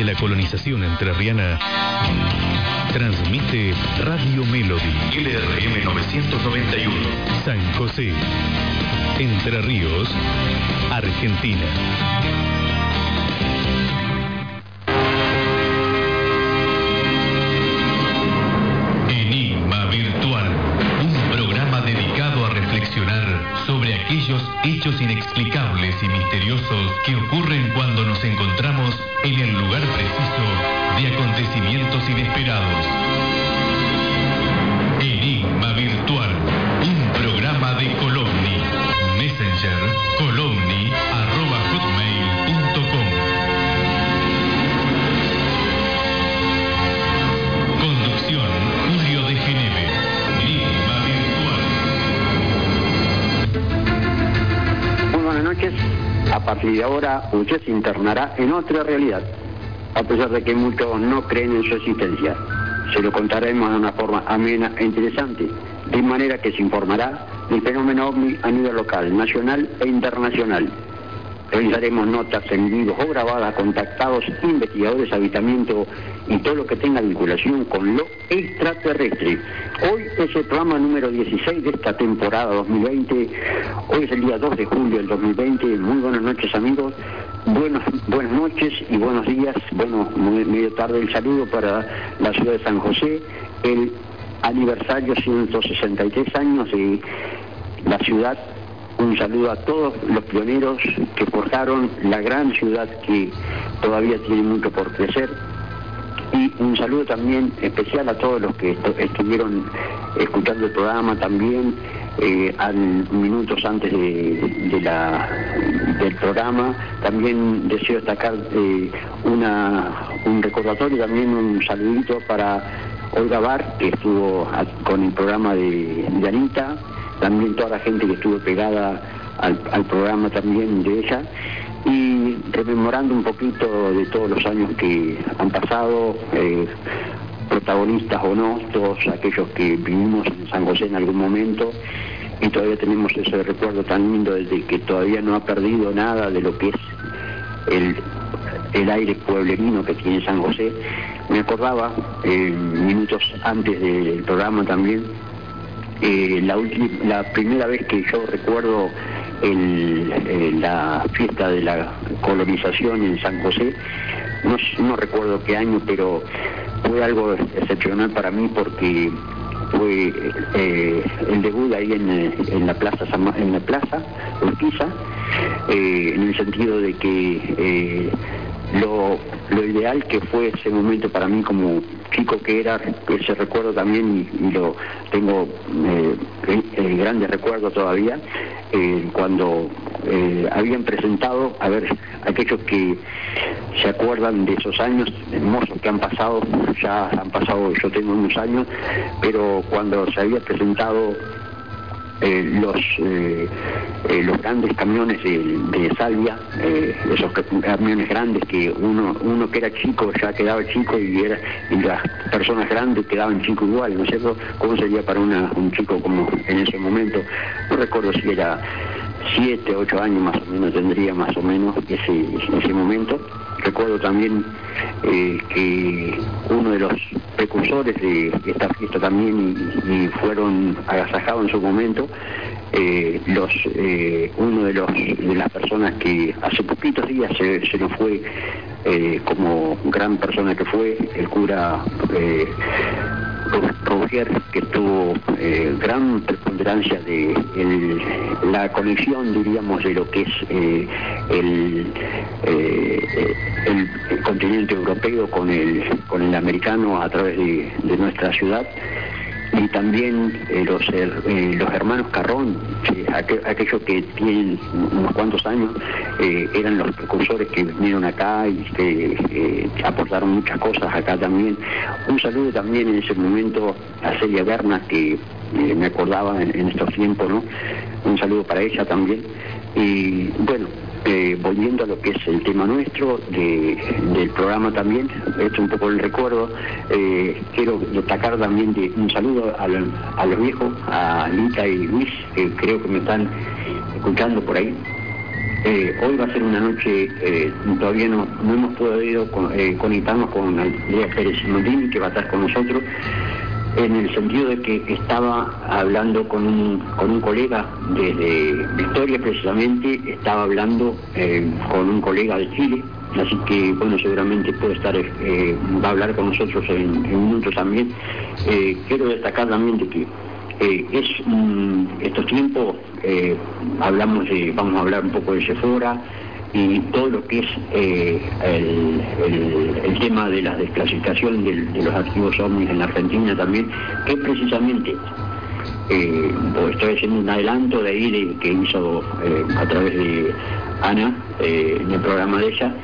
de la colonización entrerriana, transmite Radio Melody. LRM 991 San José, Entre Ríos, Argentina. Enigma Virtual, un programa dedicado a reflexionar sobre aquellos hechos inexplicables y misteriosos que ocurren partir de ahora, usted se internará en otra realidad, a pesar de que muchos no creen en su existencia. Se lo contaremos de una forma amena e interesante, de manera que se informará del fenómeno ovni a nivel local, nacional e internacional. Realizaremos notas en o grabadas, contactados, investigadores, habitamiento y todo lo que tenga vinculación con lo extraterrestre. Hoy es el programa número 16 de esta temporada 2020. Hoy es el día 2 de julio del 2020. Muy buenas noches amigos. Buenas, buenas noches y buenos días. Bueno, muy- medio tarde el saludo para la ciudad de San José. El aniversario 163 años de la ciudad un saludo a todos los pioneros que forjaron la gran ciudad que todavía tiene mucho por crecer. Y un saludo también especial a todos los que estu- estuvieron escuchando el programa también eh, al- minutos antes de, la, del programa. También deseo destacar eh, una, un recordatorio, también un saludito para Olga Bar, que estuvo con el programa de, de Anita, también toda la gente que estuvo pegada al, al programa también de ella y rememorando un poquito de todos los años que han pasado, eh, protagonistas o no, todos aquellos que vivimos en San José en algún momento y todavía tenemos ese recuerdo tan lindo desde que todavía no ha perdido nada de lo que es el, el aire pueblerino que tiene San José. Me acordaba, eh, minutos antes del programa también, eh, la, la primera vez que yo recuerdo el- la fiesta de la colonización en San José, no, no recuerdo qué año, pero fue algo excepcional para mí porque fue eh, el debut ahí en, en la plaza en la plaza Urquiza, eh, en el sentido de que eh, lo, lo ideal que fue ese momento para mí como chico que era, ese recuerdo también y, lo tengo eh, eh, grandes recuerdos todavía, eh, cuando eh, habían presentado, a ver, aquellos que se acuerdan de esos años hermosos que han pasado, ya han pasado, yo tengo unos años, pero cuando se había presentado eh, los eh, eh, los grandes camiones de, de salvia, eh, esos ca- camiones grandes que uno uno que era chico ya quedaba chico y era y las personas grandes quedaban chicos igual, ¿no es cierto? ¿Cómo sería para una, un chico como en ese momento? No recuerdo si era siete, ocho años más o menos tendría más o menos ese, ese momento. Recuerdo también eh, que uno de los precursores de esta fiesta también y, fueron agasajados en su momento eh, los eh, uno de los de las personas que hace poquitos días se, se nos fue como gran persona que fue el cura Roger, que tuvo eh, gran preponderancia de la conexión, diríamos, de lo que es eh, el, eh, el- el continente europeo con el, con el americano a través de nuestra ciudad y también eh, los, her- eh, los hermanos Carrón, que aqu- aquellos que tienen unos cuantos años, eh, eran los precursores que vinieron acá y que eh, aportaron muchas cosas acá también. Un saludo también en ese momento a Celia Berna, que eh, me acordaba en, en estos tiempos, ¿no? Un saludo para ella también. Y bueno, eh, volviendo a lo que es el tema nuestro de- del programa también, he hecho un poco el recuerdo, eh, quiero destacar también un saludo a, a los viejos, a Anita y Luis, que creo que me están escuchando por ahí. Eh, hoy va a ser una noche, eh, todavía no, no, hemos podido conectarnos con Andrea Pérez Montini, que va a estar con nosotros, en el sentido de que estaba hablando con un, con un colega desde Victoria precisamente, estaba hablando con un colega de Chile, así que bueno, seguramente puede estar, va a hablar con nosotros en, en también. quiero destacar también de que eh, es estos tiempos eh, hablamos de, vamos a hablar un poco de Sephora y todo lo que es eh, el, tema de la desclasificación de, los activos ovnis en la Argentina también, que precisamente pues estoy haciendo un adelanto de ahí de, que hizo a través de Ana en el programa de ella.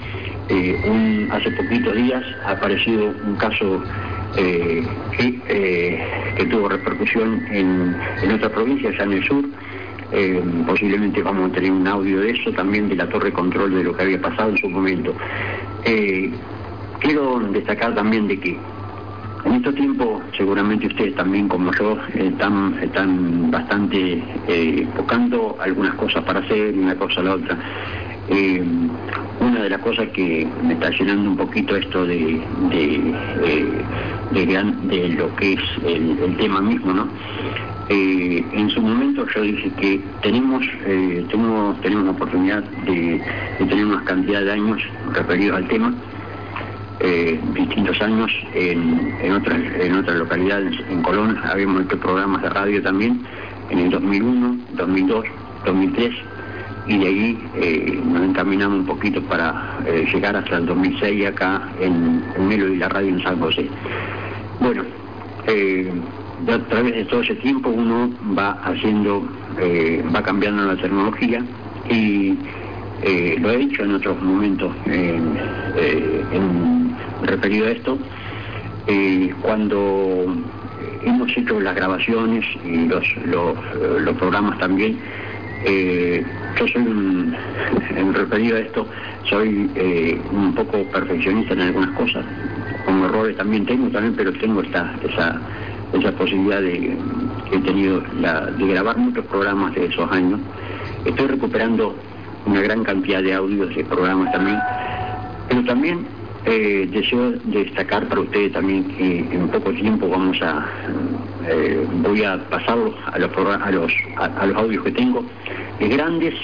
hace poquitos días ha aparecido un caso eh, eh, que tuvo repercusión en, otra provincia, allá en el sur. Eh, posiblemente vamos a tener un audio de eso, también de la torre control de lo que había pasado en su momento. quiero destacar también de que en estos tiempos, seguramente ustedes también como yo están, están bastante buscando algunas cosas para hacer, una cosa a la otra. una de las cosas que me está llenando un poquito esto de, de, lo que es el, tema mismo, ¿no? Eh, en su momento yo dije que tenemos, eh, tenemos, tenemos la oportunidad de, tener una cantidad de años referidos al tema, eh, distintos años en, en, otras, en otras localidades, en Colón habíamos hecho programas de radio también, en el 2001, 2002, 2003, y de ahí nos encaminamos un poquito para llegar hasta el 2006 acá en, en Melo y la radio en San José. Bueno, eh, a través de todo ese tiempo uno va haciendo, eh, va cambiando la tecnología y eh, lo he dicho en otros momentos en, referido a esto, cuando hemos hecho las grabaciones y los, los, programas también, yo soy un, en referido a esto, soy un poco perfeccionista en algunas cosas, con errores también tengo también, pero tengo esta, esa, esa posibilidad de he tenido la, de grabar muchos programas de esos años. Estoy recuperando una gran cantidad de audios de programas también, pero también eh, deseo destacar para ustedes también que en poco tiempo vamos a eh, voy a pasarlos a los a los a, los audios que tengo de grandes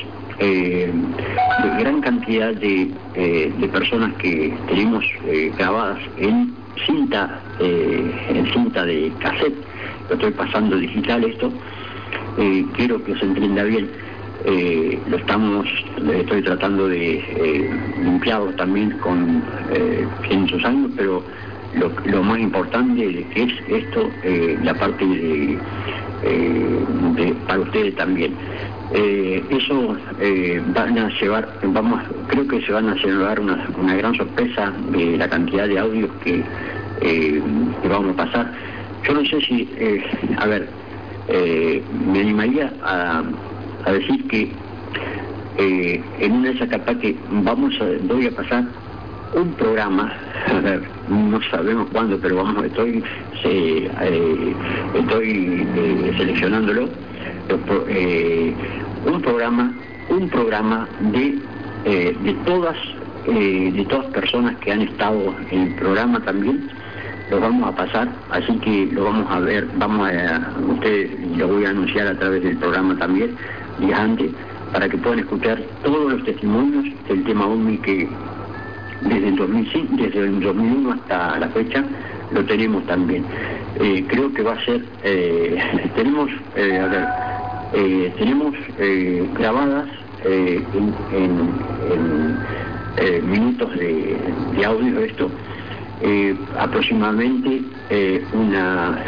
eh, de gran cantidad de, de personas que tenemos grabadas en cinta en cinta de cassette. Lo estoy pasando digital esto. Quiero que se entienda bien. Eh, lo estamos, estoy tratando de eh, limpiarlo también con eh, sus años, pero lo, más importante es esto, eh, la parte de, para ustedes también. eso van a llevar, vamos, creo que se van a llevar una, una gran sorpresa de la cantidad de audios que, que vamos a pasar. Yo no sé si, a ver, me animaría a a decir que eh, en una de esas capaz que vamos a, voy a pasar un programa, a ver, no sabemos cuándo, pero vamos, estoy, eh, estoy eh, seleccionándolo, un programa, un programa de, de todas, de todas personas que han estado en el programa también, lo vamos a pasar, así que lo vamos a ver, vamos a, usted lo voy a anunciar a través del programa también, días antes, para que puedan escuchar todos los testimonios del tema OVNI que desde el, 2005, desde el 2001 hasta la fecha lo tenemos también. Eh, creo que va a ser, eh, tenemos, eh, a ver, tenemos grabadas en, minutos de, audio esto, aproximadamente unas,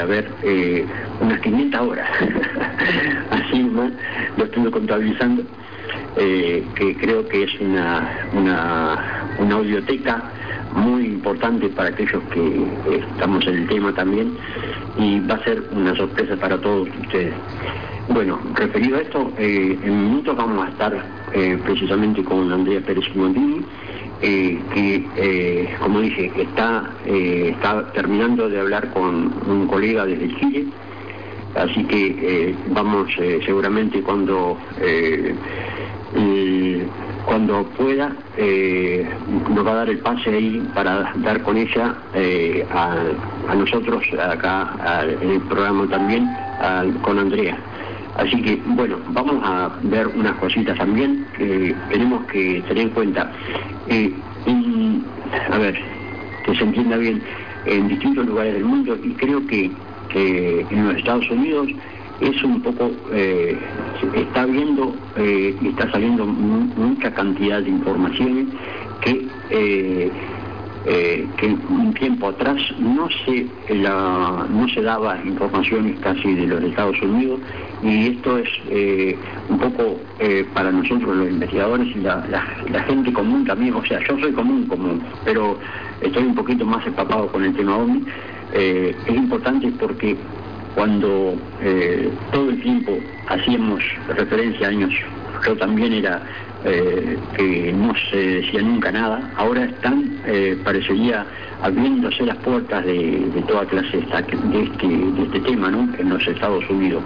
a ver, unas 500 horas, así más, lo estuve contabilizando, eh, que creo que es una, una, audioteca muy importante para aquellos que estamos en el tema también y va a ser una sorpresa para todos ustedes. Bueno, referido a esto, eh, en minutos vamos a estar eh, precisamente con Andrea Pérez Mondini, que, como dije, está, está terminando de hablar con un colega desde Chile, Así que vamos seguramente cuando cuando pueda nos va a dar el pase ahí para dar con ella a, nosotros acá en el programa también con Andrea. Así que, bueno, vamos a ver unas cositas también que tenemos que tener en cuenta. Eh, a ver, que se entienda bien, en distintos lugares del mundo y creo que, en los Estados Unidos es un poco, eh, está viendo eh, está saliendo mucha cantidad de informaciones que eh, que un tiempo atrás no se no se daba informaciones casi de los Estados Unidos y esto es eh, un poco eh, para nosotros los investigadores y la, gente común también, o sea, yo soy común, común, pero estoy un poquito más empapado con el tema OVNI, es importante porque cuando todo el tiempo hacíamos referencia a años, yo también era eh, que no se decía nunca nada, ahora están, eh, parecería, abriéndose las puertas de, toda clase de este, de este tema ¿no? en los Estados Unidos.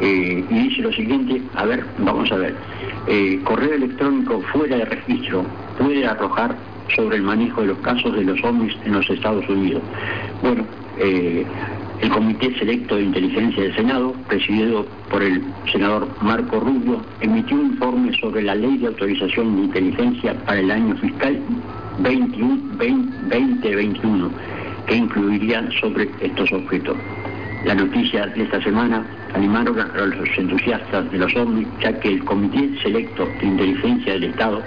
Eh, y dice lo siguiente, a ver, vamos a ver, correo electrónico fuera de registro puede arrojar sobre el manejo de los casos de los ovnis en los Estados Unidos. Bueno, el Comité Selecto de Inteligencia del Senado, presidido por el senador Marco Rubio, emitió un informe sobre la Ley de Autorización de Inteligencia para el año fiscal 2021, que incluiría sobre estos objetos. La noticia de esta semana animaron a los entusiastas de los ovnis, ya que el Comité Selecto de Inteligencia del Estado,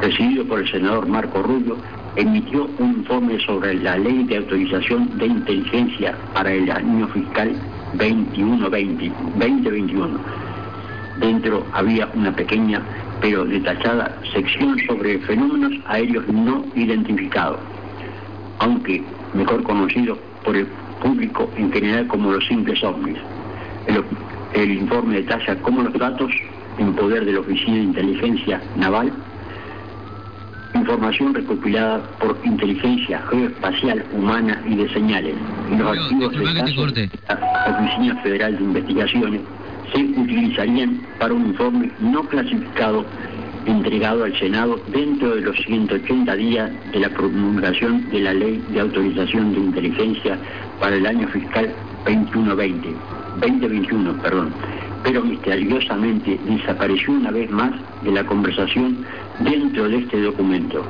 presidido por el senador Marco Rubio, emitió un informe sobre la ley de autorización de inteligencia para el año fiscal 21-20, 2021. Dentro había una pequeña pero detallada sección sobre fenómenos aéreos no identificados, aunque mejor conocidos por el público en general como los simples ovnis. El, el informe detalla cómo los datos en poder de la Oficina de Inteligencia Naval información recopilada por inteligencia geoespacial humana y de señales. Y los archivos de la Oficina Federal de Investigaciones. Se utilizarían para un informe no clasificado entregado al Senado dentro de los 180 días de la promulgación de la Ley de Autorización de Inteligencia para el año fiscal 2120, 2021, perdón, pero misteriosamente desapareció una vez más de la conversación dentro de este documento.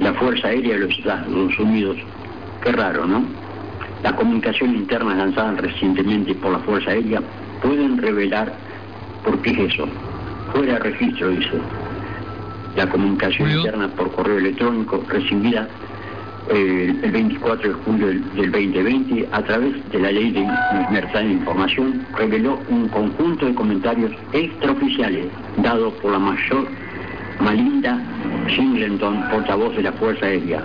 La Fuerza Aérea de los Estados Unidos, qué raro, ¿no? La comunicación interna lanzada recientemente por la Fuerza Aérea pueden revelar por qué es eso. Fuera registro, dice. La comunicación interna por correo electrónico recibida el 24 de julio del, 2020, a través de la Ley de Libertad de Información, reveló un conjunto de comentarios extraoficiales dados por la mayor Malinda Singleton, portavoz de la Fuerza Aérea,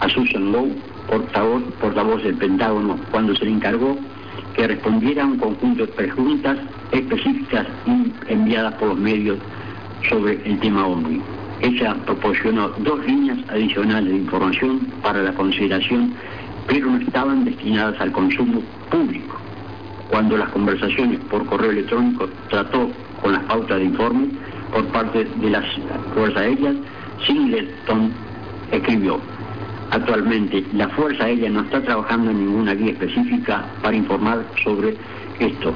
a Susan Lowe, portavoz, portavoz del Pentágono, cuando se le encargó que respondiera a un conjunto de preguntas específicas enviadas por los medios sobre el tema ONU. Ella proporcionó dos líneas adicionales de información para la consideración, pero no estaban destinadas al consumo público. Cuando las conversaciones por correo electrónico trató con las pautas de informe por parte de las Fuerzas Aéreas, Singleton escribió, actualmente la Fuerza Aérea no está trabajando en ninguna guía específica para informar sobre esto.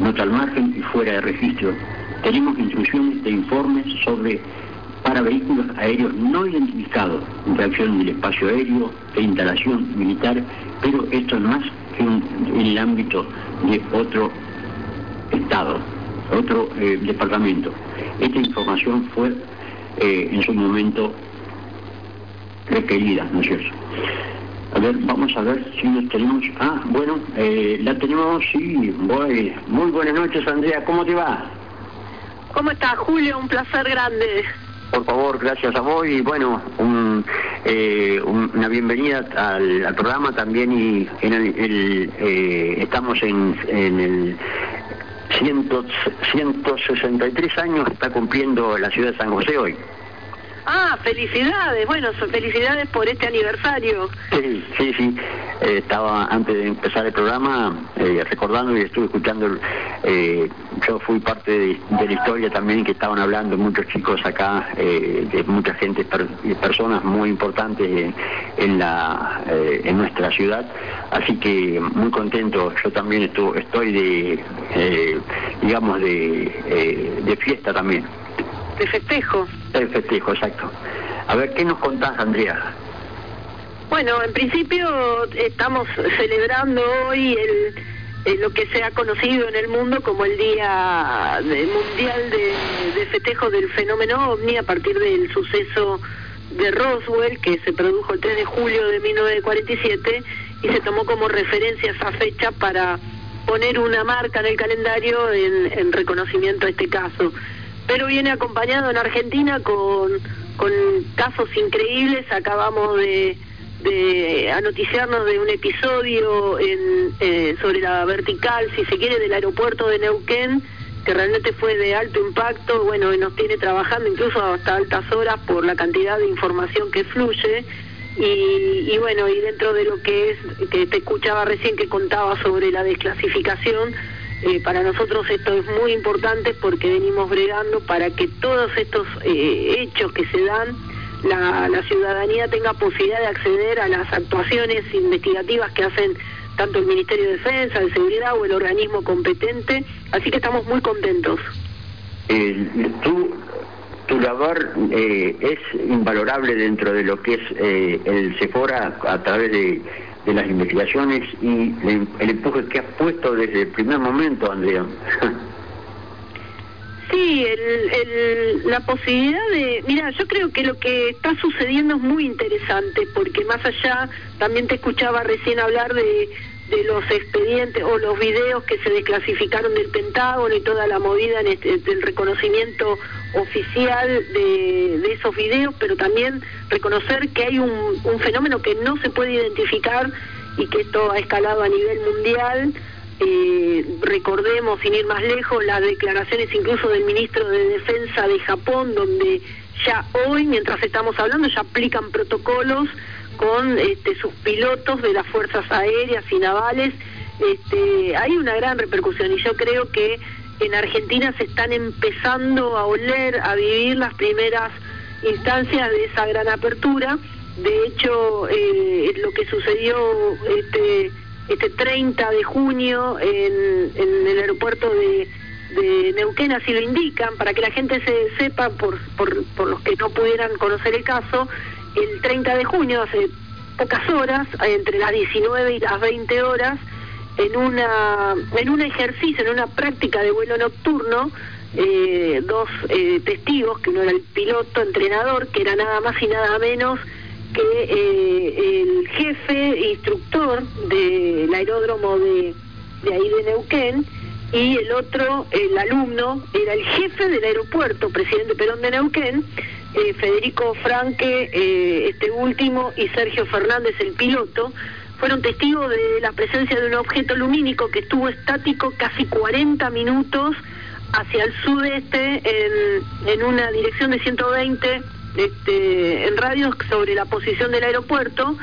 Nota al margen y fuera de registro. Tenemos instrucciones de informes sobre para vehículos aéreos no identificados, reacción del espacio aéreo, de instalación militar, pero esto no más que en el ámbito de otro Estado, otro eh, departamento. Esta información fue eh, en su momento requerida, ¿no es cierto? A ver, vamos a ver si nos tenemos... Ah, bueno, eh, la tenemos, sí, voy. Muy buenas noches, Andrea, ¿cómo te va? ¿Cómo estás, Julio? Un placer grande. Por favor, gracias a vos y bueno, eh, una bienvenida al, programa también y en el, eh, estamos en, el 163 años está cumpliendo la ciudad de San José hoy. Ah, felicidades. Bueno, felicidades por este aniversario. Sí, sí, sí. Eh, estaba antes de empezar el programa eh, recordando y estuve escuchando. Eh, yo fui parte de, la historia también que estaban hablando muchos chicos acá, de mucha gente, personas muy importantes en, la en nuestra ciudad. Así que muy contento. Yo también estoy de, digamos, de, de fiesta también de festejo. De festejo, exacto. A ver, ¿qué nos contás, Andrea? Bueno, en principio estamos celebrando hoy el, lo que se ha conocido en el mundo como el Día Mundial de, Festejo del Fenómeno OVNI a partir del suceso de Roswell que se produjo el 3 de julio de 1947 y se tomó como referencia esa fecha para poner una marca en el calendario en, en reconocimiento a este caso pero viene acompañado en Argentina con, con casos increíbles. Acabamos de, de anoticiarnos de un episodio en, eh, sobre la vertical, si se quiere, del aeropuerto de Neuquén, que realmente fue de alto impacto, bueno, nos tiene trabajando incluso hasta altas horas por la cantidad de información que fluye. Y, y bueno, y dentro de lo que es, que te escuchaba recién que contaba sobre la desclasificación, eh, para nosotros esto es muy importante porque venimos bregando para que todos estos eh, hechos que se dan, la, ciudadanía tenga posibilidad de acceder a las actuaciones investigativas que hacen tanto el Ministerio de Defensa, de Seguridad o el organismo competente. Así que estamos muy contentos. tu, tu labor eh, es invalorable dentro de lo que es el CEFORA a través de de las investigaciones y el, empuje que has puesto desde el primer momento, Andrea. Sí, el, la posibilidad de... Mira, yo creo que lo que está sucediendo es muy interesante, porque más allá, también te escuchaba recién hablar de, de los expedientes o los videos que se desclasificaron del Pentágono y toda la movida en este, del reconocimiento oficial de, de, esos videos, pero también reconocer que hay un, un, fenómeno que no se puede identificar y que esto ha escalado a nivel mundial. Eh, recordemos, sin ir más lejos, las declaraciones incluso del ministro de Defensa de Japón, donde ya hoy, mientras estamos hablando, ya aplican protocolos con este, sus pilotos de las fuerzas aéreas y navales. Este, hay una gran repercusión y yo creo que en Argentina se están empezando a oler, a vivir las primeras instancias de esa gran apertura. De hecho, eh, lo que sucedió este, este 30 de junio en, el aeropuerto de, de, Neuquén así lo indican, para que la gente se sepa, por, por, por los que no pudieran conocer el caso, el 30 de junio, hace pocas horas, entre las 19 y las 20 horas, en una en un ejercicio, en una práctica de vuelo nocturno, eh, dos eh, testigos, que uno era el piloto entrenador, que era nada más y nada menos que eh, el jefe instructor del aeródromo de, de ahí de Neuquén, y el otro, el alumno, era el jefe del aeropuerto, presidente Perón de Neuquén, Federico Franque, este último, y Sergio Fernández, el piloto, fueron testigos de la presencia de un objeto lumínico que estuvo estático casi 40 minutos hacia el sudeste en, en una dirección de 120 este, en radio sobre la posición del aeropuerto,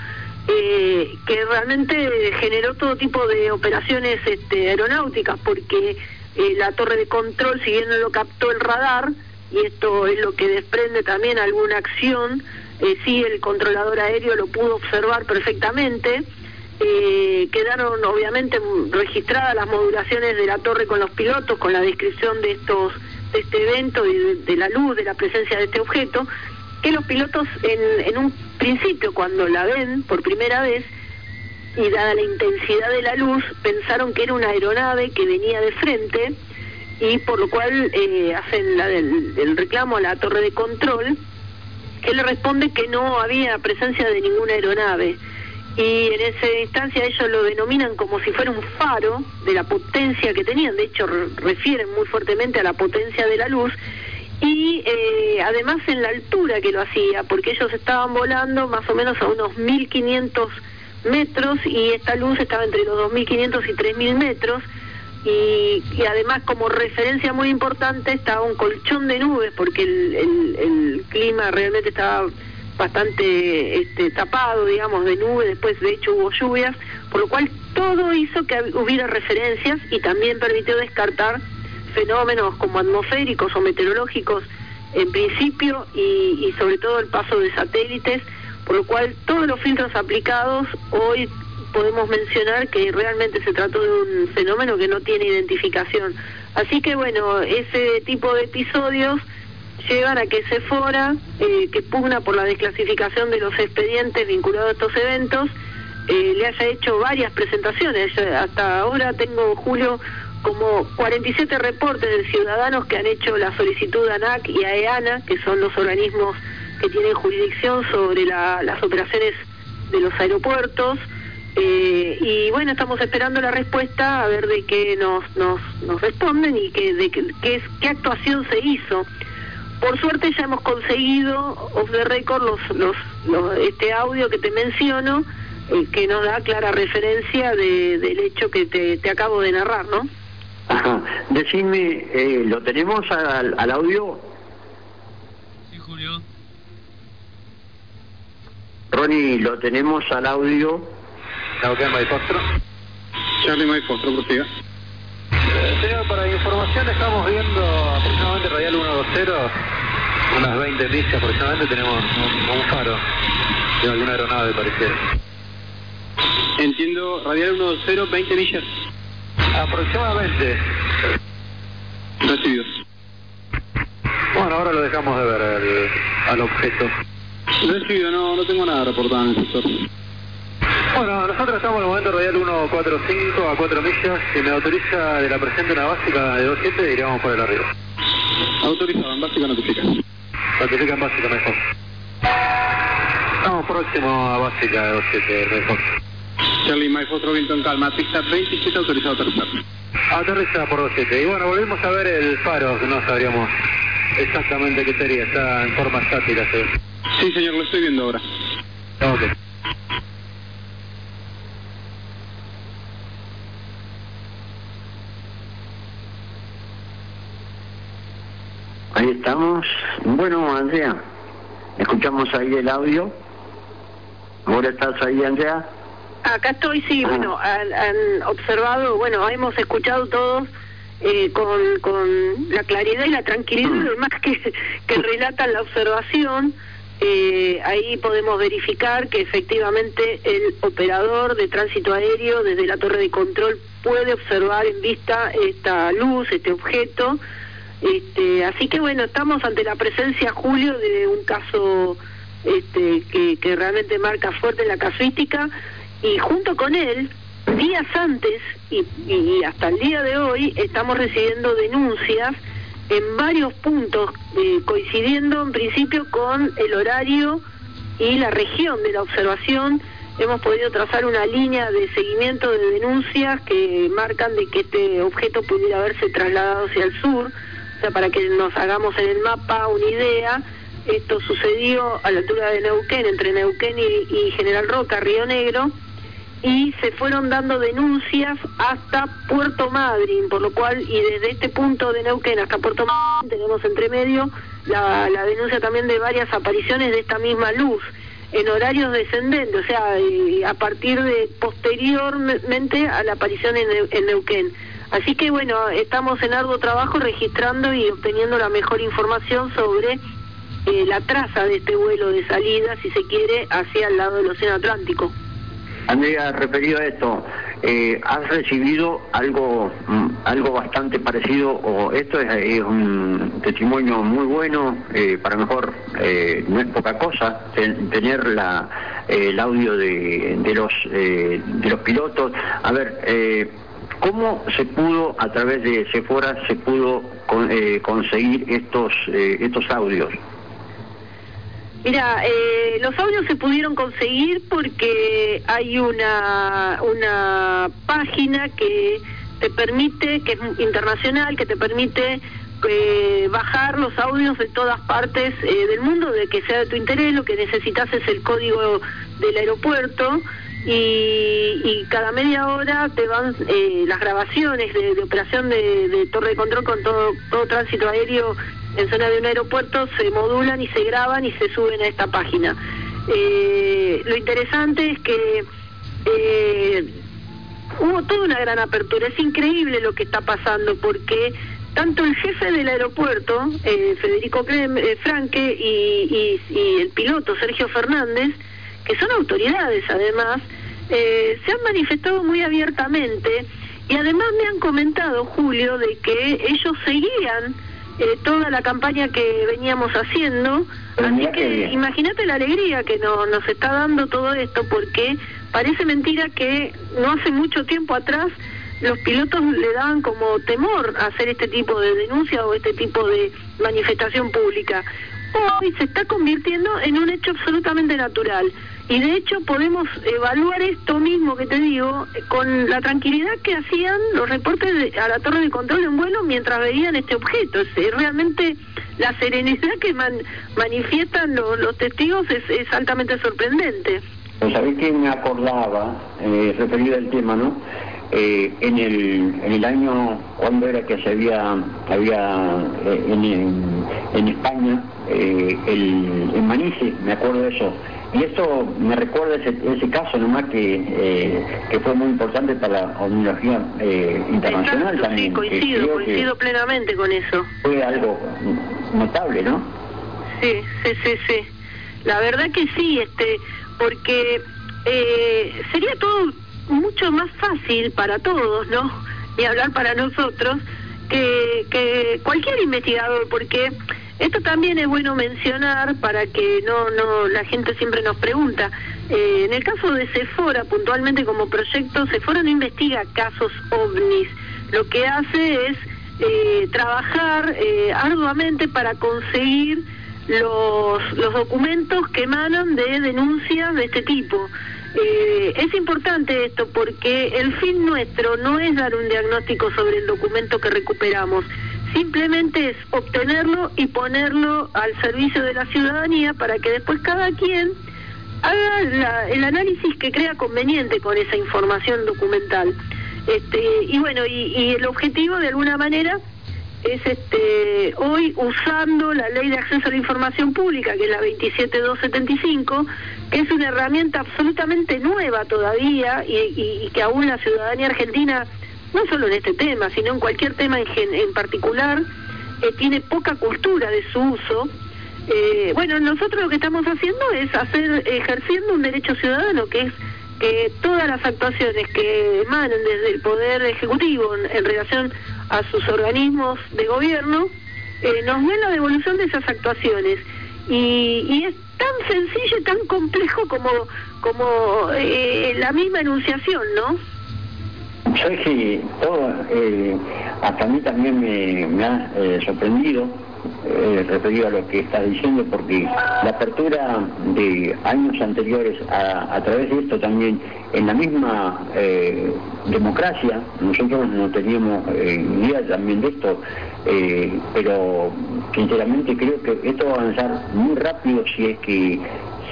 eh, que realmente generó todo tipo de operaciones este, aeronáuticas, porque eh, la torre de control, si bien no lo captó el radar, y esto es lo que desprende también alguna acción, eh, sí el controlador aéreo lo pudo observar perfectamente, eh, quedaron obviamente registradas las modulaciones de la torre con los pilotos, con la descripción de estos de este evento y de, la luz, de la presencia de este objeto, que los pilotos en, en un principio cuando la ven por primera vez y dada la intensidad de la luz, pensaron que era una aeronave que venía de frente y por lo cual eh, hacen la el reclamo a la torre de control, que le responde que no había presencia de ninguna aeronave. Y en esa instancia ellos lo denominan como si fuera un faro de la potencia que tenían, de hecho refieren muy fuertemente a la potencia de la luz. Y eh, además en la altura que lo hacía, porque ellos estaban volando más o menos a unos 1500 metros y esta luz estaba entre los 2500 y 3000 metros, y, además como referencia muy importante estaba un colchón de nubes porque el, clima realmente estaba bastante este, tapado, digamos, de nubes, después de hecho hubo lluvias, por lo cual todo hizo que hubiera referencias y también permitió descartar fenómenos como atmosféricos o meteorológicos en principio y, y sobre todo el paso de satélites, por lo cual todos los filtros aplicados hoy podemos mencionar que realmente se trató de un fenómeno que no tiene identificación. Así que bueno, ese tipo de episodios llevan a que Sephora, eh, que pugna por la desclasificación de los expedientes vinculados a estos eventos, eh, le haya hecho varias presentaciones. Hasta ahora tengo, Julio, como 47 reportes de ciudadanos que han hecho la solicitud a ANAC y a EANA, que son los organismos que tienen jurisdicción sobre las operaciones de los aeropuertos. Eh, y bueno, estamos esperando la respuesta a ver de qué nos, nos, nos responden y que, de qué, qué, actuación se hizo. Por suerte ya hemos conseguido off the record los, los, este audio que te menciono, eh, que nos da clara referencia de, del hecho que te, te acabo de narrar, ¿no? Ajá. Decime, eh, ¿lo tenemos al, al audio? Sí, Julio. Ronnie, ¿lo tenemos al audio? Ok, Mike Foxtro. Charlie Mike Foxtro, prosiga. Eh, señor, para información estamos viendo aproximadamente Radial 120, unas 20 millas aproximadamente, tenemos un, un faro de alguna aeronave pareciera. Entiendo, Radial 120, 20 millas. Aproximadamente. Recibido. Bueno, ahora lo dejamos de ver el, al objeto. Recibido, no, no tengo nada reportado en el sector. Bueno, nosotros estamos en el momento radial 145 a 4 millas. Si me autoriza de la presente una básica de 27, iríamos por el arriba. Autorizado, en básica notifica. Notifica en básica, mejor. Estamos próximo a básica de 27, mejor. Charlie Mike Foxtro, viento en calma. Pista 27, autorizado a aterrizar. Aterriza por 27. Y bueno, volvimos a ver el faro, no sabríamos exactamente qué sería. Está en forma estática, ¿sí? Sí, señor, lo estoy viendo ahora. Ok. Ahí estamos. Bueno, Andrea, escuchamos ahí el audio. ¿Ahora estás ahí, Andrea? Acá estoy, sí, Ah. bueno, han, han observado, bueno, hemos escuchado todos eh, con, con la claridad y la tranquilidad, Mm. además que, que relatan la observación. Eh, ahí podemos verificar que efectivamente el operador de tránsito aéreo desde la torre de control puede observar en vista esta luz, este objeto. Este, así que bueno, estamos ante la presencia, Julio, de un caso este, que, realmente marca fuerte la casuística y junto con él, días antes y, y hasta el día de hoy, estamos recibiendo denuncias en varios puntos, eh, coincidiendo en principio con el horario y la región de la observación. Hemos podido trazar una línea de seguimiento de denuncias que marcan de que este objeto pudiera haberse trasladado hacia el sur. Sea, para que nos hagamos en el mapa una idea, esto sucedió a la altura de Neuquén, entre Neuquén y, General Roca, Río Negro, y se fueron dando denuncias hasta Puerto Madryn, por lo cual, y desde este punto de Neuquén hasta Puerto Madryn tenemos entre medio la, denuncia también de varias apariciones de esta misma luz en horarios descendentes, o sea, eh, a partir de posteriormente a la aparición en, en Neuquén. Así que bueno, estamos en arduo trabajo registrando y obteniendo la mejor información sobre eh, la traza de este vuelo de salida, si se quiere, hacia el lado del Océano Atlántico. Andrea, referido a esto, eh, ¿has recibido algo mm, algo bastante parecido o esto es, un testimonio muy bueno, eh, para mejor eh, no es poca cosa ten- tener la, eh, el audio de, de los eh, de los pilotos. A ver, ¿cómo se pudo a través de Sephora se pudo con- eh, conseguir estos eh, estos audios? Mira, eh, los audios se pudieron conseguir porque hay una, una página que te permite, que es internacional, que te permite eh, bajar los audios de todas partes eh, del mundo, de que sea de tu interés, lo que necesitas es el código del aeropuerto y, cada media hora te van eh, las grabaciones de, operación de, torre de control con todo, todo tránsito aéreo en zona de un aeropuerto se modulan y se graban y se suben a esta página. Eh, lo interesante es que eh, hubo toda una gran apertura. Es increíble lo que está pasando porque tanto el jefe del aeropuerto, eh, Federico eh, Franque, y, el piloto Sergio Fernández, que son autoridades además, eh, se han manifestado muy abiertamente y además me han comentado, Julio, de que ellos seguían toda la campaña que veníamos haciendo. Así que imagínate la alegría que nos está dando todo esto, porque parece mentira que no hace mucho tiempo atrás los pilotos le daban como temor hacer este tipo de denuncia o este tipo de manifestación pública. Hoy se está convirtiendo en un hecho absolutamente natural. Y de hecho podemos evaluar esto mismo que te digo con la tranquilidad que hacían los reportes a la torre de control en vuelo mientras veían este objeto. Es, realmente la serenidad que manifiestan los testigos es, altamente sorprendente. Pues sabés que me acordaba, eh, referido al tema, ¿no? Eh, en, el, en el año, cuando era que se había, había eh, en, en, España, eh, el, en Manice, me acuerdo de eso. Y eso me recuerda ese, ese caso nomás que, eh, que fue muy importante para la omnología internacional también. Sí, coincido, coincido plenamente con eso. Fue algo notable, ¿no? Sí, sí, sí, sí. La verdad que sí, este, porque sería todo mucho más fácil para todos, ¿no? Y hablar para nosotros, que, que cualquier investigador, porque esto también es bueno mencionar para que no, no la gente siempre nos pregunta. Eh, en el caso de Sephora, puntualmente como proyecto, Sephora no investiga casos ovnis. Lo que hace es eh, trabajar eh, arduamente para conseguir los, los documentos que emanan de denuncias de este tipo. Eh, es importante esto porque el fin nuestro no es dar un diagnóstico sobre el documento que recuperamos, simplemente es obtenerlo y ponerlo al servicio de la ciudadanía para que después cada quien haga el análisis que crea conveniente con esa información documental. Este, y bueno, y el objetivo de alguna manera es este hoy usando la ley de acceso a la información pública, que es la 27275, que es una herramienta absolutamente nueva todavía y, que aún la ciudadanía argentina, no solo en este tema, sino en cualquier tema en, en particular, eh, tiene poca cultura de su uso. Eh, bueno, nosotros lo que estamos haciendo es hacer, ejerciendo un derecho ciudadano, que es que todas las actuaciones que emanen desde el Poder Ejecutivo en relación a sus organismos de gobierno, eh, nos den la devolución de esas actuaciones. Y, es tan sencillo y tan complejo como, como eh, la misma enunciación, ¿no? Sabes que todo, eh, hasta a mí también me, me ha sorprendido eh, referido a lo que está diciendo, porque la apertura de años anteriores a, través de esto también, en la misma eh, democracia, nosotros no teníamos eh, idea también de esto, eh, pero sinceramente creo que esto va a avanzar muy rápido si es que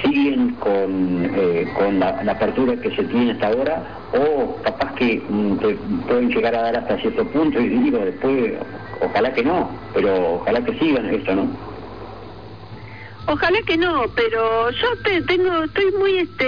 siguen con, con la, apertura que se tiene hasta ahora o capaz que mm, pueden llegar a dar hasta cierto punto y digo después ojalá que no, pero ojalá que sigan esto, ¿no? Ojalá que no, pero yo te, tengo, estoy muy este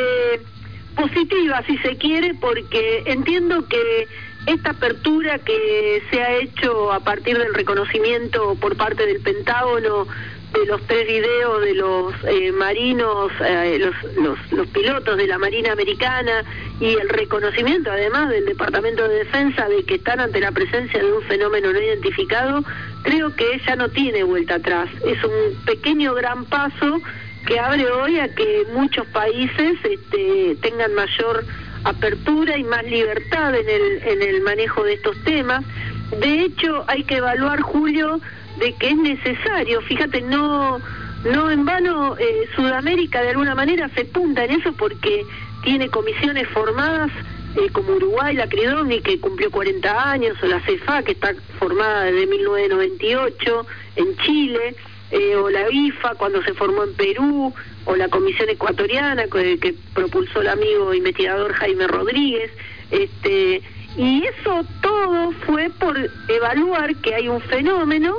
positiva, si se quiere, porque entiendo que esta apertura que se ha hecho a partir del reconocimiento por parte del Pentágono de los tres videos de los eh, marinos, eh, los, los, los, pilotos de la Marina Americana y el reconocimiento además del Departamento de Defensa de que están ante la presencia de un fenómeno no identificado, creo que ya no tiene vuelta atrás. Es un pequeño gran paso que abre hoy a que muchos países este, tengan mayor apertura y más libertad en el, en el manejo de estos temas. De hecho, hay que evaluar, Julio, de que es necesario, fíjate, no, no en vano eh, Sudamérica de alguna manera se punta en eso porque tiene comisiones formadas eh, como Uruguay, la Cridoni, que cumplió 40 años, o la CEFA, que está formada desde 1998, en Chile, eh, o la IFA cuando se formó en Perú, o la Comisión Ecuatoriana que, que propulsó el amigo investigador Jaime Rodríguez. Este, y eso todo fue por evaluar que hay un fenómeno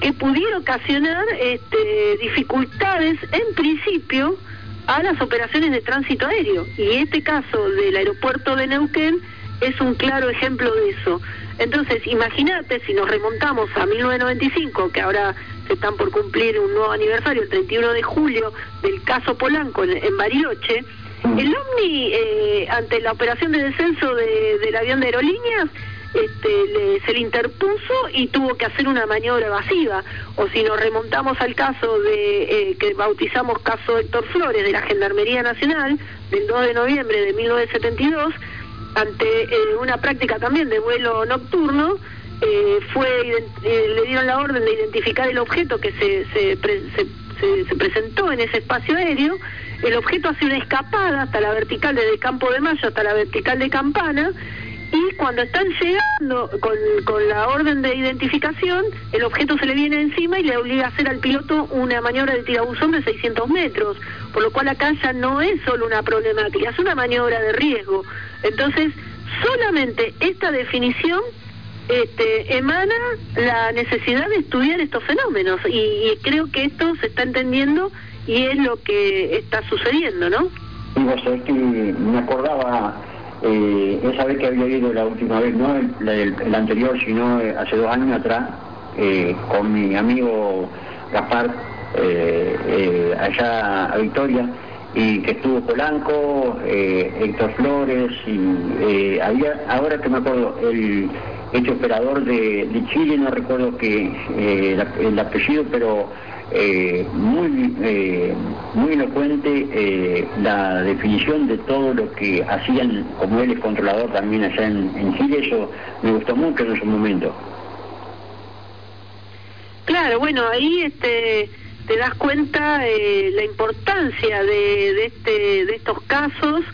que pudiera ocasionar este, dificultades en principio a las operaciones de tránsito aéreo. Y este caso del aeropuerto de Neuquén es un claro ejemplo de eso. Entonces, imagínate si nos remontamos a 1995, que ahora se están por cumplir un nuevo aniversario, el 31 de julio, del caso Polanco en, Bariloche, el OVNI, eh, ante la operación de descenso del avión de aerolíneas, este, se le interpuso y tuvo que hacer una maniobra evasiva. O si nos remontamos al caso de eh, que bautizamos caso Héctor Flores de la Gendarmería Nacional del 2 de noviembre de 1972, ante eh, una práctica también de vuelo nocturno, eh, fue le dieron la orden de identificar el objeto que se, se, se, presentó en ese espacio aéreo. El objeto hace una escapada hasta la vertical desde Campo de Mayo hasta la vertical de Campana y cuando están llegando con, con, la orden de identificación, el objeto se le viene encima y le obliga a hacer al piloto una maniobra de tirabuzón de 600 metros, por lo cual acá ya no es solo una problemática, es una maniobra de riesgo. Entonces, solamente esta definición este, emana la necesidad de estudiar estos fenómenos y, creo que esto se está entendiendo y es lo que está sucediendo, ¿no? Y vos sabés que me acordaba eh, esa vez que había ido la última vez, no el, anterior, sino eh, hace dos años atrás, eh, con mi amigo Gaspar, eh, allá a Victoria, y que estuvo Polanco, Héctor Flores, y había, ahora que me acuerdo, el hecho operador de, Chile, no recuerdo que el apellido, pero eh, muy eh, muy elocuente eh, la definición de todo lo que hacían como él es controlador también allá en, Chile eso me gustó mucho en ese momento. Claro bueno ahí este te das cuenta la importancia de, de este de estos casos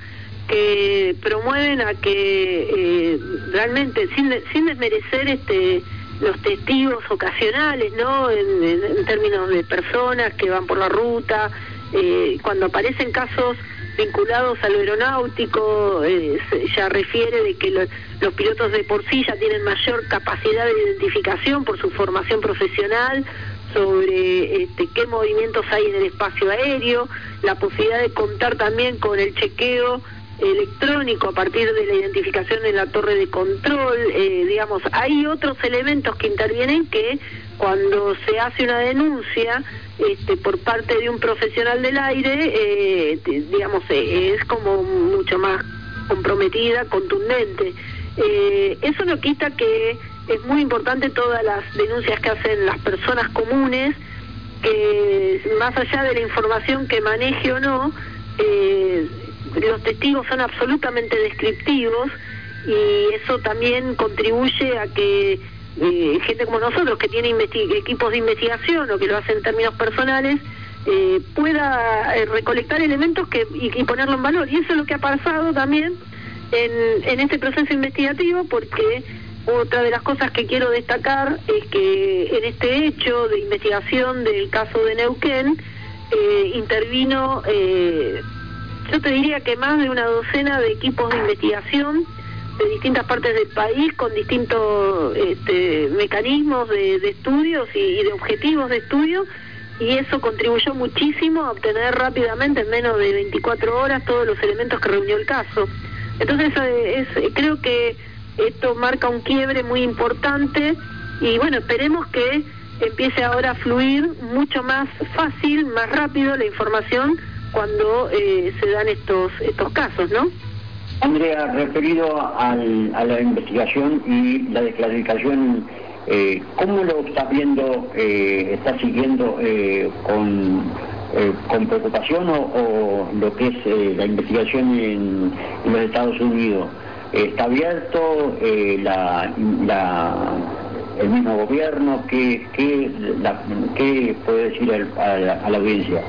que promueven a que realmente sin sin desmerecer este los testigos ocasionales, ¿no? En, términos de personas que van por la ruta, eh, cuando aparecen casos vinculados al aeronáutico, eh, ya refiere de que los pilotos de por sí ya tienen mayor capacidad de identificación por su formación profesional sobre este, qué movimientos hay en el espacio aéreo, la posibilidad de contar también con el chequeo electrónico a partir de la identificación en la torre de control, eh, digamos, hay otros elementos que intervienen que cuando se hace una denuncia este, por parte de un profesional del aire, eh, digamos, eh, es como mucho más comprometida, contundente. eso no quita que es muy importante todas las denuncias que hacen las personas comunes, que más allá de la información que maneje o no, eh, los testigos son absolutamente descriptivos y eso también contribuye a que eh, gente como nosotros que tiene equipos de investigación o que lo hacen en términos personales eh, pueda eh, recolectar elementos que y, ponerlo en valor. Y eso es lo que ha pasado también en, en este proceso investigativo porque otra de las cosas que quiero destacar es que en este hecho de investigación del caso de Neuquén intervino yo te diría que más de una docena de equipos de investigación de distintas partes del país con distintos este, mecanismos de, estudios y, de objetivos de estudio y eso contribuyó muchísimo a obtener rápidamente en menos de 24 horas todos los elementos que reunió el caso. Entonces eh, es, creo que esto marca un quiebre muy importante y bueno, esperemos que empiece ahora a fluir mucho más fácil, más rápido la información cuando eh, se dan estos estos casos, ¿no? Andrea, referido al, a la investigación y la desclasificación, eh, ¿cómo lo estás viendo, eh, estás siguiendo eh, con, con preocupación o, lo que es la investigación en, los Estados Unidos? ¿Está abierto la, el mismo gobierno? ¿Qué, qué, qué puede decir a la audiencia?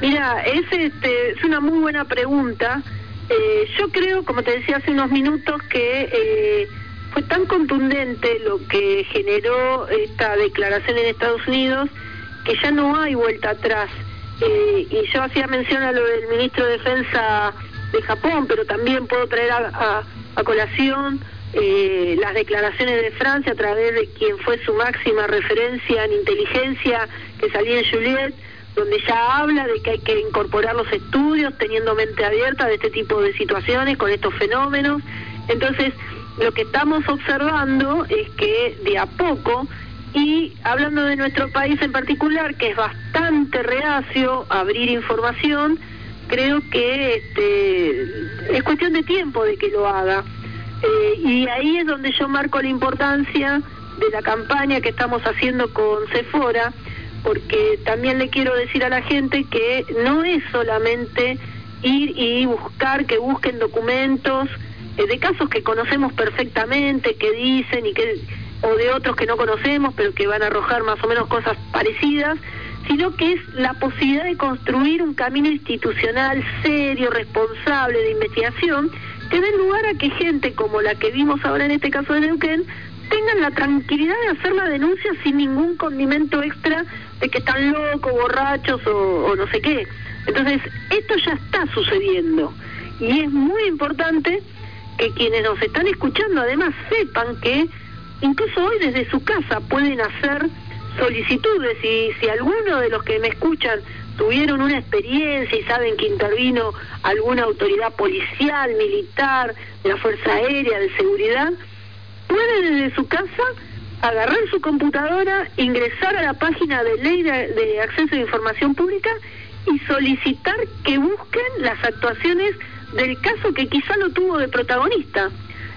Mira, es, este, es una muy buena pregunta. Eh, yo creo, como te decía hace unos minutos, que eh, fue tan contundente lo que generó esta declaración en Estados Unidos que ya no hay vuelta atrás. Eh, y yo hacía mención a lo del ministro de Defensa de Japón, pero también puedo traer a, a, colación eh, las declaraciones de Francia a través de quien fue su máxima referencia en inteligencia, que salía en Juliet, donde ya habla de que hay que incorporar los estudios teniendo mente abierta de este tipo de situaciones, con estos fenómenos. Entonces, lo que estamos observando es que de a poco, y hablando de nuestro país en particular, que es bastante reacio a abrir información, creo que este, es cuestión de tiempo de que lo haga. Eh, y ahí es donde yo marco la importancia de la campaña que estamos haciendo con Sephora, porque también le quiero decir a la gente que no es solamente ir y buscar que busquen documentos eh, de casos que conocemos perfectamente, que dicen y que o de otros que no conocemos, pero que van a arrojar más o menos cosas parecidas, sino que es la posibilidad de construir un camino institucional serio, responsable de investigación, que dé lugar a que gente como la que vimos ahora en este caso de Neuquén tengan la tranquilidad de hacer la denuncia sin ningún condimento extra de que están locos, borrachos o, no sé qué. Entonces, esto ya está sucediendo y es muy importante que quienes nos están escuchando además sepan que incluso hoy desde su casa pueden hacer solicitudes y si alguno de los que me escuchan tuvieron una experiencia y saben que intervino alguna autoridad policial, militar, de la Fuerza Aérea, de seguridad, puede desde su casa agarrar su computadora, ingresar a la página de ley de, acceso a información pública y solicitar que busquen las actuaciones del caso que quizá lo tuvo de protagonista.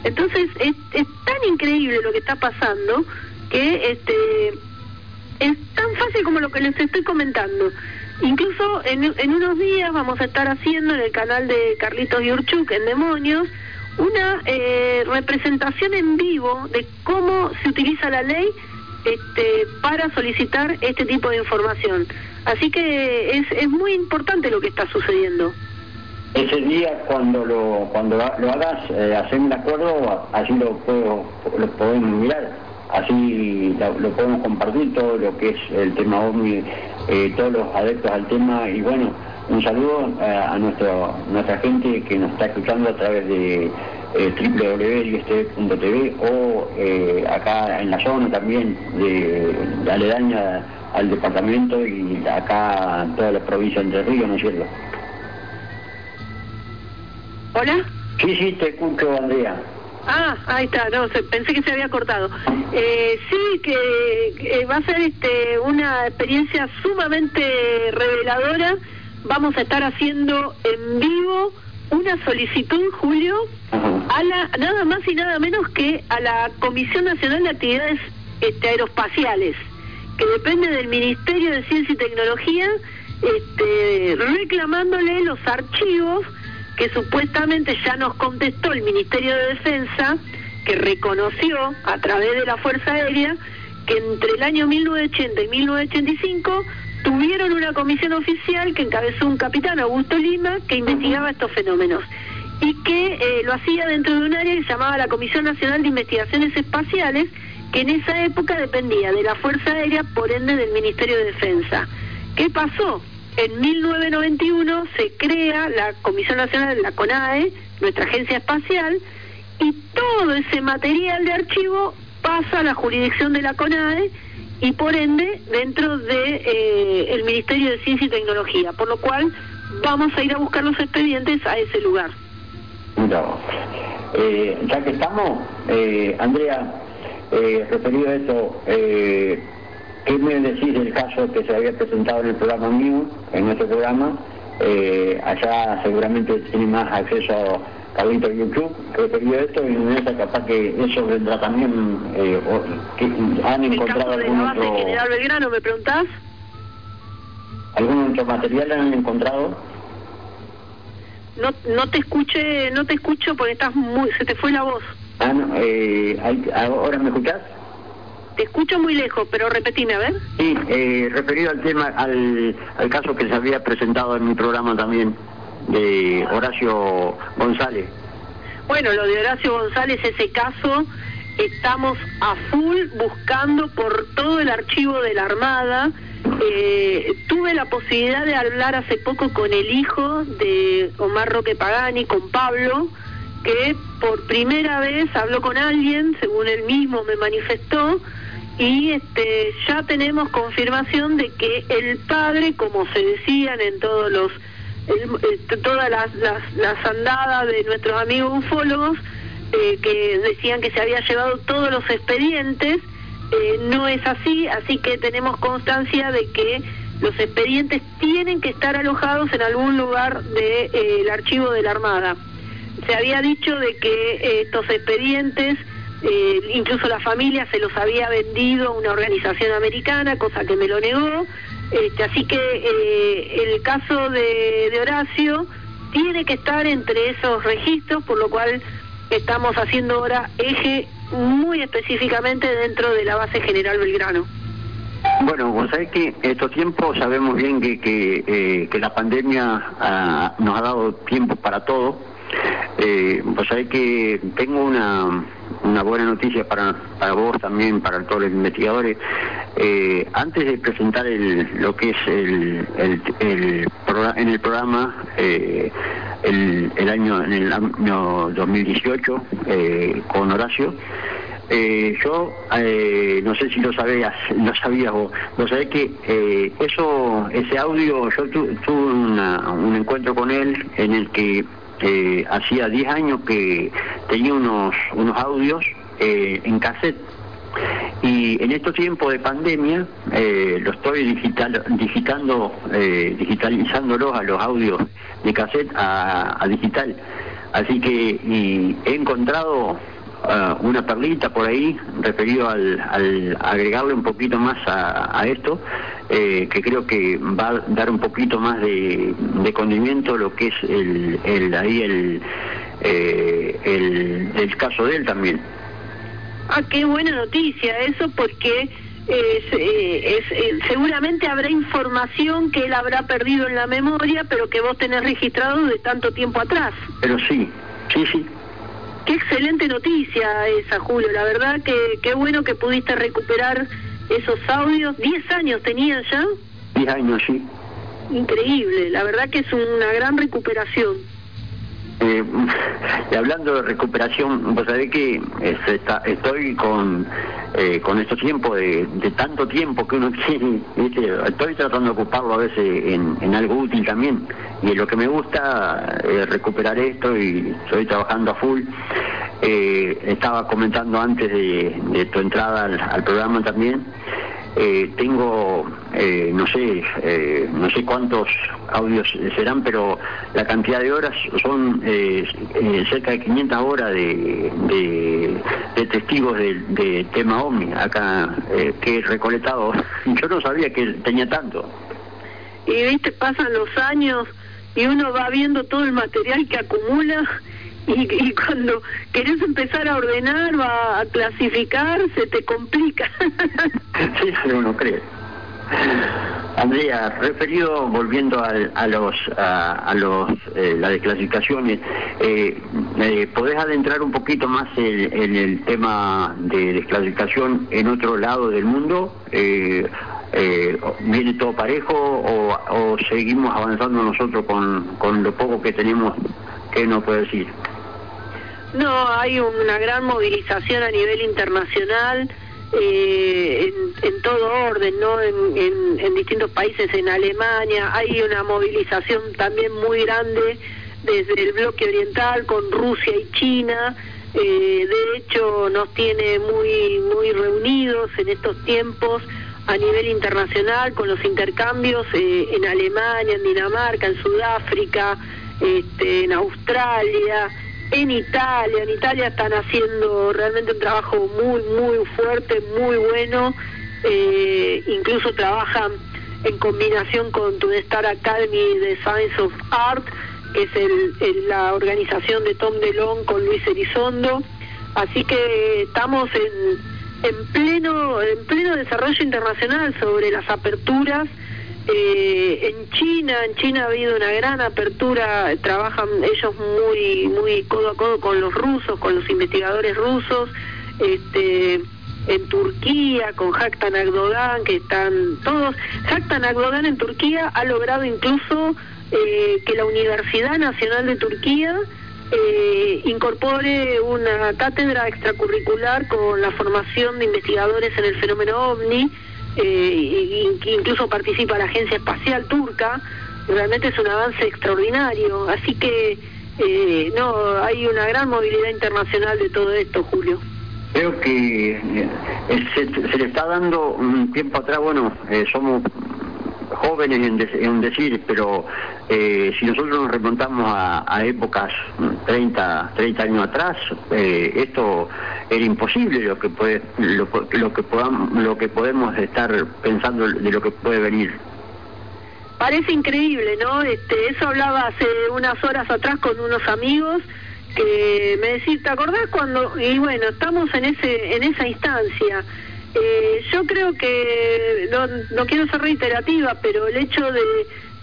Entonces es, tan increíble lo que está pasando que este es tan fácil como lo que les estoy comentando. Incluso en, en unos días vamos a estar haciendo en el canal de Carlitos Yurchuk en Demonios una eh, representación en vivo de cómo se utiliza la ley este, para solicitar este tipo de información. Así que es, es muy importante lo que está sucediendo. Ese día cuando lo cuando lo hagas, eh, un acuerdo, así lo, puedo, lo podemos mirar, así lo, podemos compartir todo lo que es el tema OVNI, eh, todos los adeptos al tema y bueno, un saludo eh, a nuestro, nuestra gente que nos está escuchando a través de eh, o eh, acá en la zona también de, aledaña al departamento y acá en toda la provincia de Entre Ríos, ¿no es cierto? ¿Hola? Sí, sí, te escucho, Andrea. Ah, ahí está, no, pensé que se había cortado. Eh, sí, que va a ser este, una experiencia sumamente reveladora. Vamos a estar haciendo en vivo una solicitud, Julio, a la, nada más y nada menos que a la Comisión Nacional de Actividades este, Aeroespaciales, que depende del Ministerio de Ciencia y Tecnología, este, reclamándole los archivos que supuestamente ya nos contestó el Ministerio de Defensa, que reconoció a través de la Fuerza Aérea que entre el año 1980 y 1985 tuvieron una comisión oficial que encabezó un capitán, Augusto Lima, que investigaba estos fenómenos y que eh, lo hacía dentro de un área que se llamaba la Comisión Nacional de Investigaciones Espaciales, que en esa época dependía de la Fuerza Aérea, por ende del Ministerio de Defensa. ¿Qué pasó? En 1991 se crea la Comisión Nacional, de la CONAE, nuestra agencia espacial, y todo ese material de archivo pasa a la jurisdicción de la CONAE y por ende dentro de eh, el Ministerio de Ciencia y Tecnología, por lo cual vamos a ir a buscar los expedientes a ese lugar. Eh, ya que estamos, eh, Andrea, eh, referido a eso, eh, ¿qué me decís del caso que se había presentado en el programa mío, en nuestro programa? Allá seguramente tiene más acceso Carlito YouTube, referido a esto, y en esa capaz que eso vendrá también, eh, que han encontrado algún otro... General Belgrano, ¿me preguntás? ¿Algún otro material han encontrado? No, no te escuché, no te escucho porque estás muy, se te fue la voz. Ah, no, eh, ¿ahora me escuchás? Te escucho muy lejos, pero repetime, a ver. Sí, eh, referido al tema, al, al caso que se había presentado en mi programa también de Horacio González. Bueno, lo de Horacio González, ese caso, estamos a full buscando por todo el archivo de la Armada Eh, tuve la posibilidad de hablar hace poco con el hijo de Omar Roque Pagani, con Pablo, que por primera vez habló con alguien, según él mismo me manifestó, y este, ya tenemos confirmación de que el padre, como se decían en todos los, todas las, las, las andadas de nuestros amigos ufólogos, eh, que decían que se había llevado todos los expedientes, eh, no es así, así que tenemos constancia de que los expedientes tienen que estar alojados en algún lugar del archivo de la Armada. Se había dicho de que eh, estos expedientes, eh, incluso la familia se los había vendido a una organización americana, cosa que me lo negó. Este, así que eh, el caso de, de Horacio tiene que estar entre esos registros, por lo cual estamos haciendo ahora eje muy específicamente dentro de la base general Belgrano. Bueno, vos sabés que estos tiempos sabemos bien que, que, eh, que la pandemia ah, nos ha dado tiempo para todo. Eh, vos sabés que tengo una, una buena noticia para, para vos también, para todos los investigadores. Eh, antes de presentar el, lo que es el, el, el en el programa eh, el, el año en el año 2018 eh, con Horacio, eh, yo eh, no sé si lo sabías, lo sabías vos, vos sabés que eh, eso, ese audio, yo tu- tuve una- un encuentro con él en el que eh, hacía 10 años que tenía unos, unos audios eh, en cassette y en estos tiempos de pandemia eh, lo estoy digital, digitando, eh, digitalizándolos a los audios de cassette a, a digital. Así que y he encontrado ah, una perlita por ahí referido al, al agregarle un poquito más a, a esto, eh, que creo que va a dar un poquito más de, de condimento lo que es el, el ahí el, eh, el, el caso de él también. Ah, qué buena noticia eso, porque es, eh, es, eh, seguramente habrá información que él habrá perdido en la memoria, pero que vos tenés registrado de tanto tiempo atrás. Pero sí, sí, sí. Qué excelente noticia esa, Julio. La verdad que qué bueno que pudiste recuperar esos audios. ¿Diez años tenían ya? 10 años, sí. Increíble. La verdad que es una gran recuperación. Eh, y hablando de recuperación, vos sabés que eh, está- estoy con, eh, con estos tiempos de, tanto tiempo que uno tiene, estoy tratando de ocuparlo a veces en, algo útil también. Y lo que me gusta es recuperar esto y estoy trabajando a full. Eh, estaba comentando antes de, tu entrada al programa también. Eh, tengo, eh, no sé, eh, no sé cuántos audios serán, pero la cantidad de horas son eh, eh, cerca de 500 horas de, de, testigos de tema OVNI, acá que he recolectado. Yo no sabía que tenía tanto. Y viste, pasan los años y uno va viendo todo el material que acumula y, y cuando querés empezar a ordenar o a, clasificar se te complica. Sí, uno cree. Andrea, referido, volviendo al- a, los, a, a los, eh, las desclasificaciones, eh, eh, ¿podés adentrar un poquito más en el tema de desclasificación en otro lado del mundo? Eh, eh, ¿Viene todo parejo o, o seguimos avanzando nosotros con, con lo poco que tenemos? ¿Qué nos puede decir? No, hay una gran movilización a nivel internacional eh, en, en todo orden, ¿no? En, en- distintos países, en Alemania, hay una movilización también muy grande desde el bloque oriental con Rusia y China. eh, de hecho, nos tiene muy, muy reunidos en estos tiempos a nivel internacional con los intercambios eh, en Alemania, en Dinamarca, en Sudáfrica, este, en Australia, en Italia. En Italia están haciendo realmente un trabajo muy, muy fuerte, muy bueno. Eh, incluso trabajan en combinación con tu Star Academy de Science of Art, que es el- la organización de Tom DeLong con Luis Elizondo. Así que estamos en, en pleno en pleno desarrollo internacional sobre las aperturas eh, en China en China ha habido una gran apertura trabajan ellos muy muy codo a codo con los rusos con los investigadores rusos este en Turquía con Haktan Agdogan, que están todos. Haktan Agdogan en Turquía ha logrado incluso eh, que la Universidad Nacional de Turquía eh, incorpore una cátedra extracurricular con la formación de investigadores en el fenómeno ovni, eh, incluso participa la Agencia Espacial Turca, realmente es un avance extraordinario, así que eh, no, hay una gran movilidad internacional de todo esto, Julio. Creo que eh, se, le está dando un tiempo atrás, bueno, eh, somos jóvenes en, decir, pero eh, si nosotros nos remontamos a, épocas 30, 30 años atrás, esto era imposible lo que puede, lo, que podamos, lo que podemos estar pensando de lo que puede venir. Parece increíble, ¿no? Este, eso hablaba hace unas horas atrás con unos amigos que me decís, ¿te acordás cuando? Y bueno, estamos en ese en esa instancia. Eh, yo creo que, no, no quiero ser reiterativa, pero el hecho de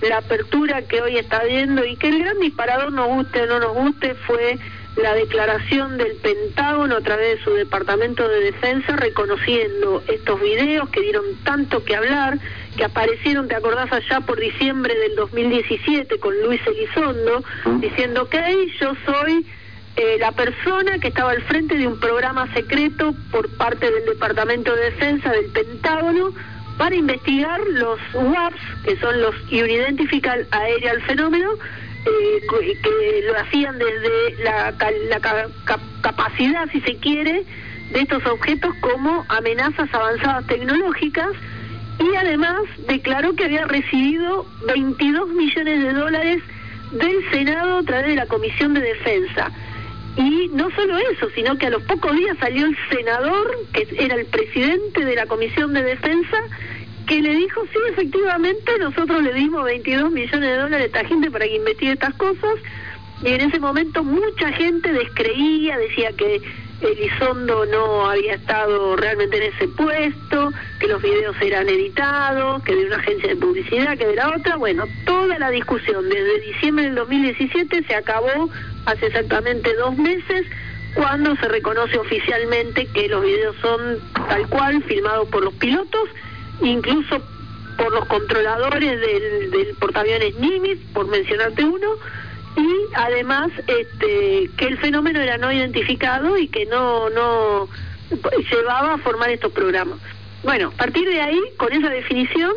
la apertura que hoy está viendo y que el gran disparador nos guste o no nos guste fue la declaración del Pentágono a través de su Departamento de Defensa reconociendo estos videos que dieron tanto que hablar, que aparecieron, te acordás, allá por diciembre del 2017 con Luis Elizondo, diciendo que yo soy eh, la persona que estaba al frente de un programa secreto por parte del Departamento de Defensa del Pentágono para investigar los WAPs, que son los Unidentified Aerial Fenómeno, eh, que lo hacían desde la, capacidad, si se quiere, de estos objetos como amenazas avanzadas tecnológicas y además declaró que había recibido 22 millones de dólares del Senado a través de la Comisión de Defensa. Y no solo eso, sino que a los pocos días salió el senador, que era el presidente de la Comisión de Defensa, que le dijo, sí, efectivamente, nosotros le dimos 22 millones de dólares a esta gente para que investigue estas cosas, y en ese momento mucha gente descreía, decía que Elizondo no había estado realmente en ese puesto, que los videos eran editados, que de una agencia de publicidad, que de la otra. Bueno, toda la discusión desde diciembre del 2017 se acabó hace exactamente dos meses cuando se reconoce oficialmente que los videos son tal cual, filmados por los pilotos incluso por los controladores del, del portaaviones Nimitz, por mencionarte uno, y además este, que el fenómeno era no identificado y que no, no llevaba a formar estos programas. Bueno, a partir de ahí, con esa definición,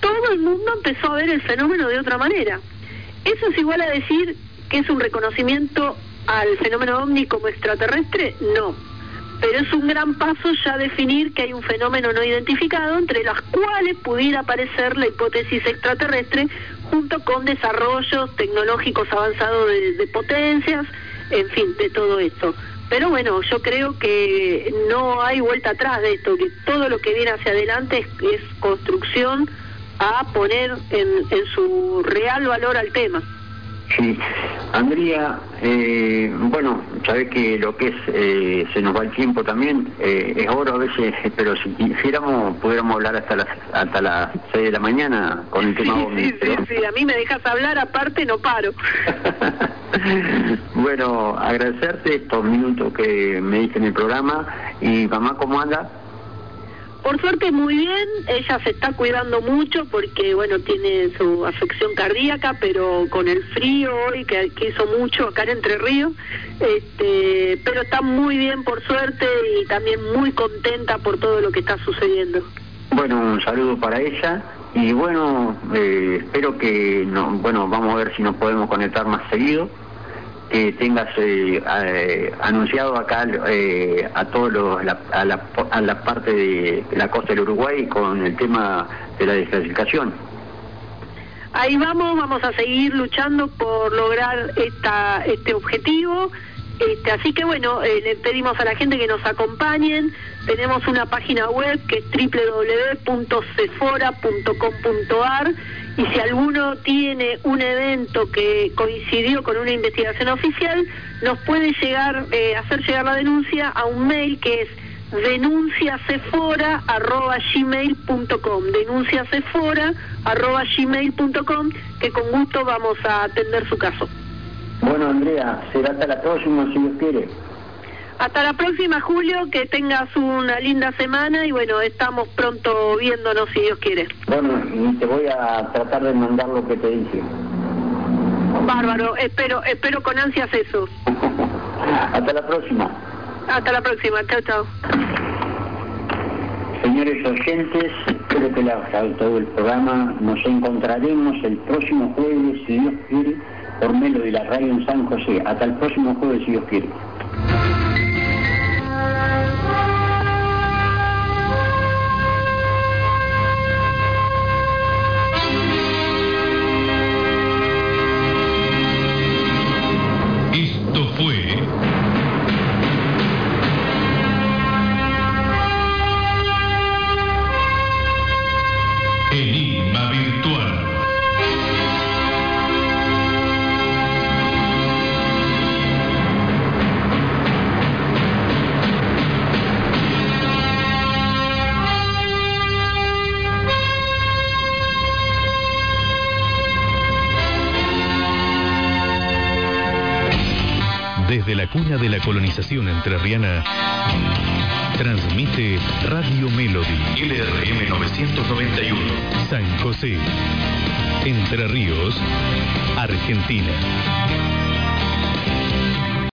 todo el mundo empezó a ver el fenómeno de otra manera. ¿Eso es igual a decir que es un reconocimiento al fenómeno ovni como extraterrestre? No pero es un gran paso ya definir que hay un fenómeno no identificado entre las cuales pudiera aparecer la hipótesis extraterrestre junto con desarrollos tecnológicos avanzados de, potencias, en fin, de todo esto. Pero bueno, yo creo que no hay vuelta atrás de esto, que todo lo que viene hacia adelante es, construcción a poner en, en su real valor al tema. Sí, Andrea, eh, bueno, sabes que lo que es, eh, se nos va el tiempo también, eh, es oro a veces, pero si quisiéramos, pudiéramos hablar hasta las hasta las 6 de la mañana con el tema sí, Sí, sí, a mí me dejas hablar, aparte no paro. bueno, agradecerte estos minutos que me diste en el programa y mamá, ¿cómo anda? Por suerte muy bien, ella se está cuidando mucho porque, bueno, tiene su afección cardíaca, pero con el frío hoy, que, hizo mucho acá en Entre Ríos, este, pero está muy bien por suerte y también muy contenta por todo lo que está sucediendo. Bueno, un saludo para ella. Y bueno, eh, espero que, no, bueno, vamos a ver si nos podemos conectar más seguido que tengas eh, eh, anunciado acá eh, a todos la, a, la, a la parte de la costa del Uruguay con el tema de la desclasificación. Ahí vamos, vamos a seguir luchando por lograr esta, este objetivo. Este, así que bueno, le pedimos a la gente que nos acompañen. Tenemos una página web que es www.cefora.com.ar y si alguno tiene un evento que coincidió con una investigación oficial, nos puede llegar, eh, hacer llegar la denuncia a un mail que es denunciacefora.gmail.com denunciacefora.gmail.com que con gusto vamos a atender su caso. Bueno, Andrea, será hasta la próxima si Dios quiere. Hasta la próxima, Julio, que tengas una linda semana y bueno, estamos pronto viéndonos si Dios quiere. Bueno, y te voy a tratar de mandar lo que te dije. Bárbaro, espero, espero con ansias eso. Hasta la próxima. Hasta la próxima, chao, chao. Señores oyentes, espero que les haya gustado el programa. Nos encontraremos el próximo jueves, si Dios quiere, por Melo de la Radio en San José. Hasta el próximo jueves, si Dios quiere. Colonización entrerriana, transmite Radio Melody. LRM 991. San José. Entre Ríos, Argentina.